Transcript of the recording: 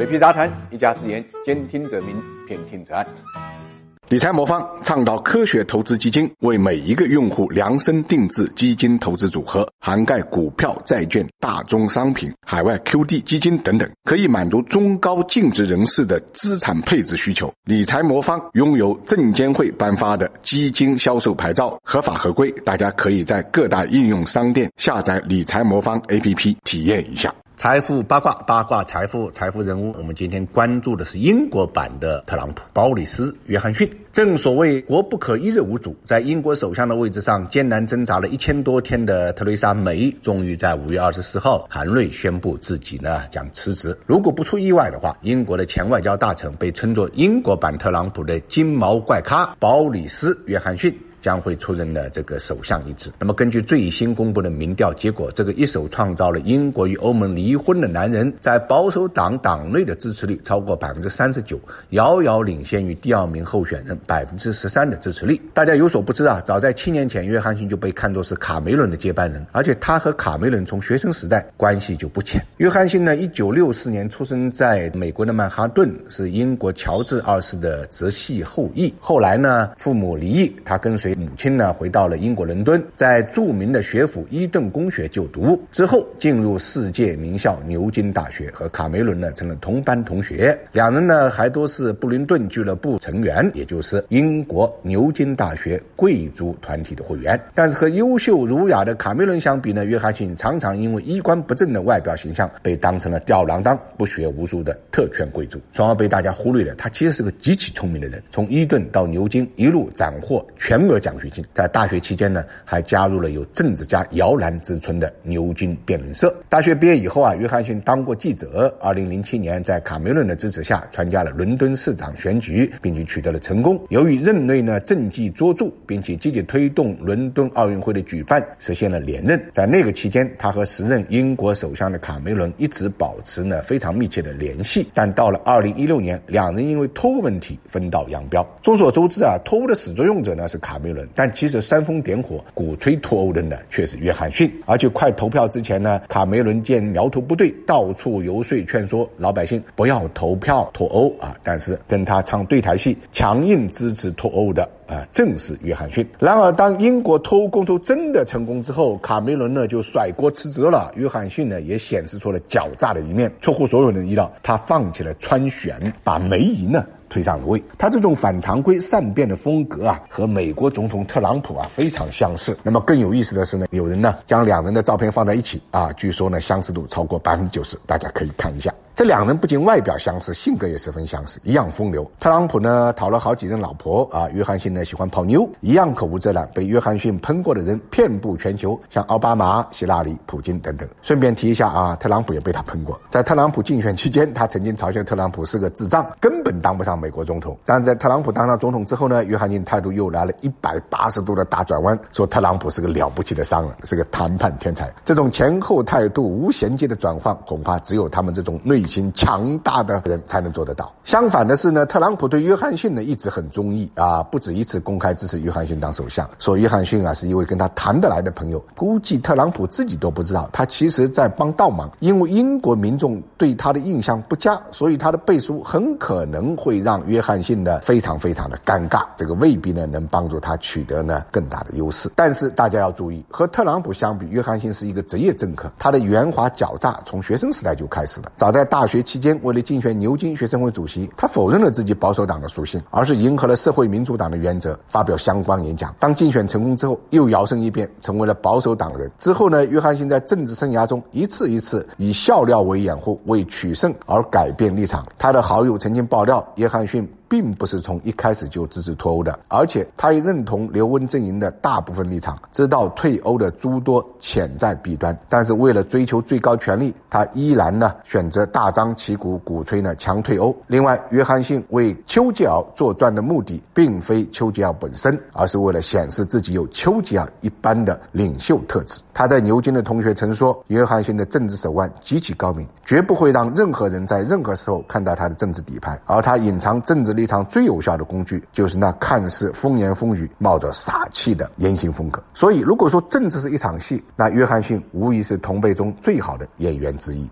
水皮杂谈，一家之言，兼听则明，偏听则暗。理财魔方倡导科学投资基金，为每一个用户量身定制基金投资组合，涵盖股票、债券、大宗商品、海外 QD 基金等等，可以满足中高净值人士的资产配置需求。理财魔方拥有证监会颁发的基金销售牌照，合法合规，大家可以在各大应用商店下载理财魔方 APP 体验一下。财富八卦，八卦财富，财富人物。我们今天关注的是英国版的特朗普，鲍里斯·约翰逊。正所谓国不可一日无主，在英国首相的位置上艰难挣扎了一千多天的特蕾莎·梅，终于在五月二十四号含泪宣布自己呢将辞职。如果不出意外的话，英国的前外交大臣被称作英国版特朗普的金毛怪咖鲍里斯·约翰逊。将会出任的这个首相一职。那么，根据最新公布的民调结果，这个一手创造了英国与欧盟离婚的男人，在保守党党内的支持率超过百分之三十九，遥遥领先于第二名候选人百分之十三的支持率。大家有所不知啊，早在七年前，约翰逊就被看作是卡梅伦的接班人，而且他和卡梅伦从学生时代关系就不浅。约翰逊呢，一九六四年出生在美国的曼哈顿，是英国乔治二世的直系后裔。后来呢，父母离异，他跟随。母亲呢，回到了英国伦敦，在著名的学府伊顿公学就读，之后进入世界名校牛津大学，和卡梅伦呢成了同班同学。两人呢还都是布林顿俱乐部成员，也就是英国牛津大学贵族团体的会员。但是和优秀儒雅的卡梅伦相比呢，约翰逊常常因为衣冠不正的外表形象，被当成了吊郎当、不学无术的特权贵族，从而被大家忽略了。他其实是个极其聪明的人，从伊顿到牛津一路斩获全额奖学金，在大学期间呢，还加入了有政治家摇篮之称的牛津辩论社。大学毕业以后啊，约翰逊当过记者。二零零七年，在卡梅伦的支持下，参加了伦敦市长选举，并且取得了成功。由于任内呢政绩卓著，并且积极推动伦敦奥运会的举办，实现了连任。在那个期间，他和时任英国首相的卡梅伦一直保持呢非常密切的联系。但到了二零一六年，两人因为脱欧问题分道扬镳。众所周知啊，脱欧的始作俑者呢是卡梅但其实煽风点火、鼓吹脱欧的呢，却是约翰逊。而且快投票之前呢，卡梅伦见苗头不对，到处游说劝说老百姓不要投票脱欧啊。但是跟他唱对台戏、强硬支持脱欧的啊，正是约翰逊。然而，当英国脱欧公投真的成功之后，卡梅伦呢就甩锅辞职了。约翰逊呢也显示出了狡诈的一面，出乎所有人意料，他放弃了参选，把梅姨呢。推上了位，他这种反常规善变的风格啊，和美国总统特朗普啊非常相似。那么更有意思的是呢，有人呢将两人的照片放在一起啊，据说呢相似度超过百分之九十，大家可以看一下。这两人不仅外表相似，性格也十分相似，一样风流。特朗普呢讨了好几任老婆啊，约翰逊呢喜欢泡妞，一样口无遮拦，被约翰逊喷过的人遍布全球，像奥巴马、希拉里、普京等等。顺便提一下啊，特朗普也被他喷过。在特朗普竞选期间，他曾经嘲笑特朗普是个智障，根本当不上美国总统。但是在特朗普当上总统之后呢，约翰逊态度又来了一百八十度的大转弯，说特朗普是个了不起的商人，是个谈判天才。这种前后态度无衔接的转换，恐怕只有他们这种内。心强大的人才能做得到。相反的是呢，特朗普对约翰逊呢一直很中意啊，不止一次公开支持约翰逊当首相，说约翰逊啊是一位跟他谈得来的朋友。估计特朗普自己都不知道，他其实在帮倒忙，因为英国民众对他的印象不佳，所以他的背书很可能会让约翰逊呢非常非常的尴尬。这个未必呢能帮助他取得呢更大的优势。但是大家要注意，和特朗普相比，约翰逊是一个职业政客，他的圆滑狡诈从学生时代就开始了，早在大。大学期间，为了竞选牛津学生会主席，他否认了自己保守党的属性，而是迎合了社会民主党的原则，发表相关演讲。当竞选成功之后，又摇身一变成为了保守党人。之后呢，约翰逊在政治生涯中一次一次以笑料为掩护，为取胜而改变立场。他的好友曾经爆料，约翰逊。并不是从一开始就支持脱欧的，而且他也认同刘温阵营的大部分立场，知道退欧的诸多潜在弊端，但是为了追求最高权力，他依然呢选择大张旗鼓鼓吹呢强退欧。另外，约翰逊为丘吉尔作传的目的，并非丘吉尔本身，而是为了显示自己有丘吉尔一般的领袖特质。他在牛津的同学曾说，约翰逊的政治手腕极其高明，绝不会让任何人在任何时候看到他的政治底牌，而他隐藏政治力。立场最有效的工具，就是那看似风言风语、冒着傻气的言行风格。所以，如果说政治是一场戏，那约翰逊无疑是同辈中最好的演员之一。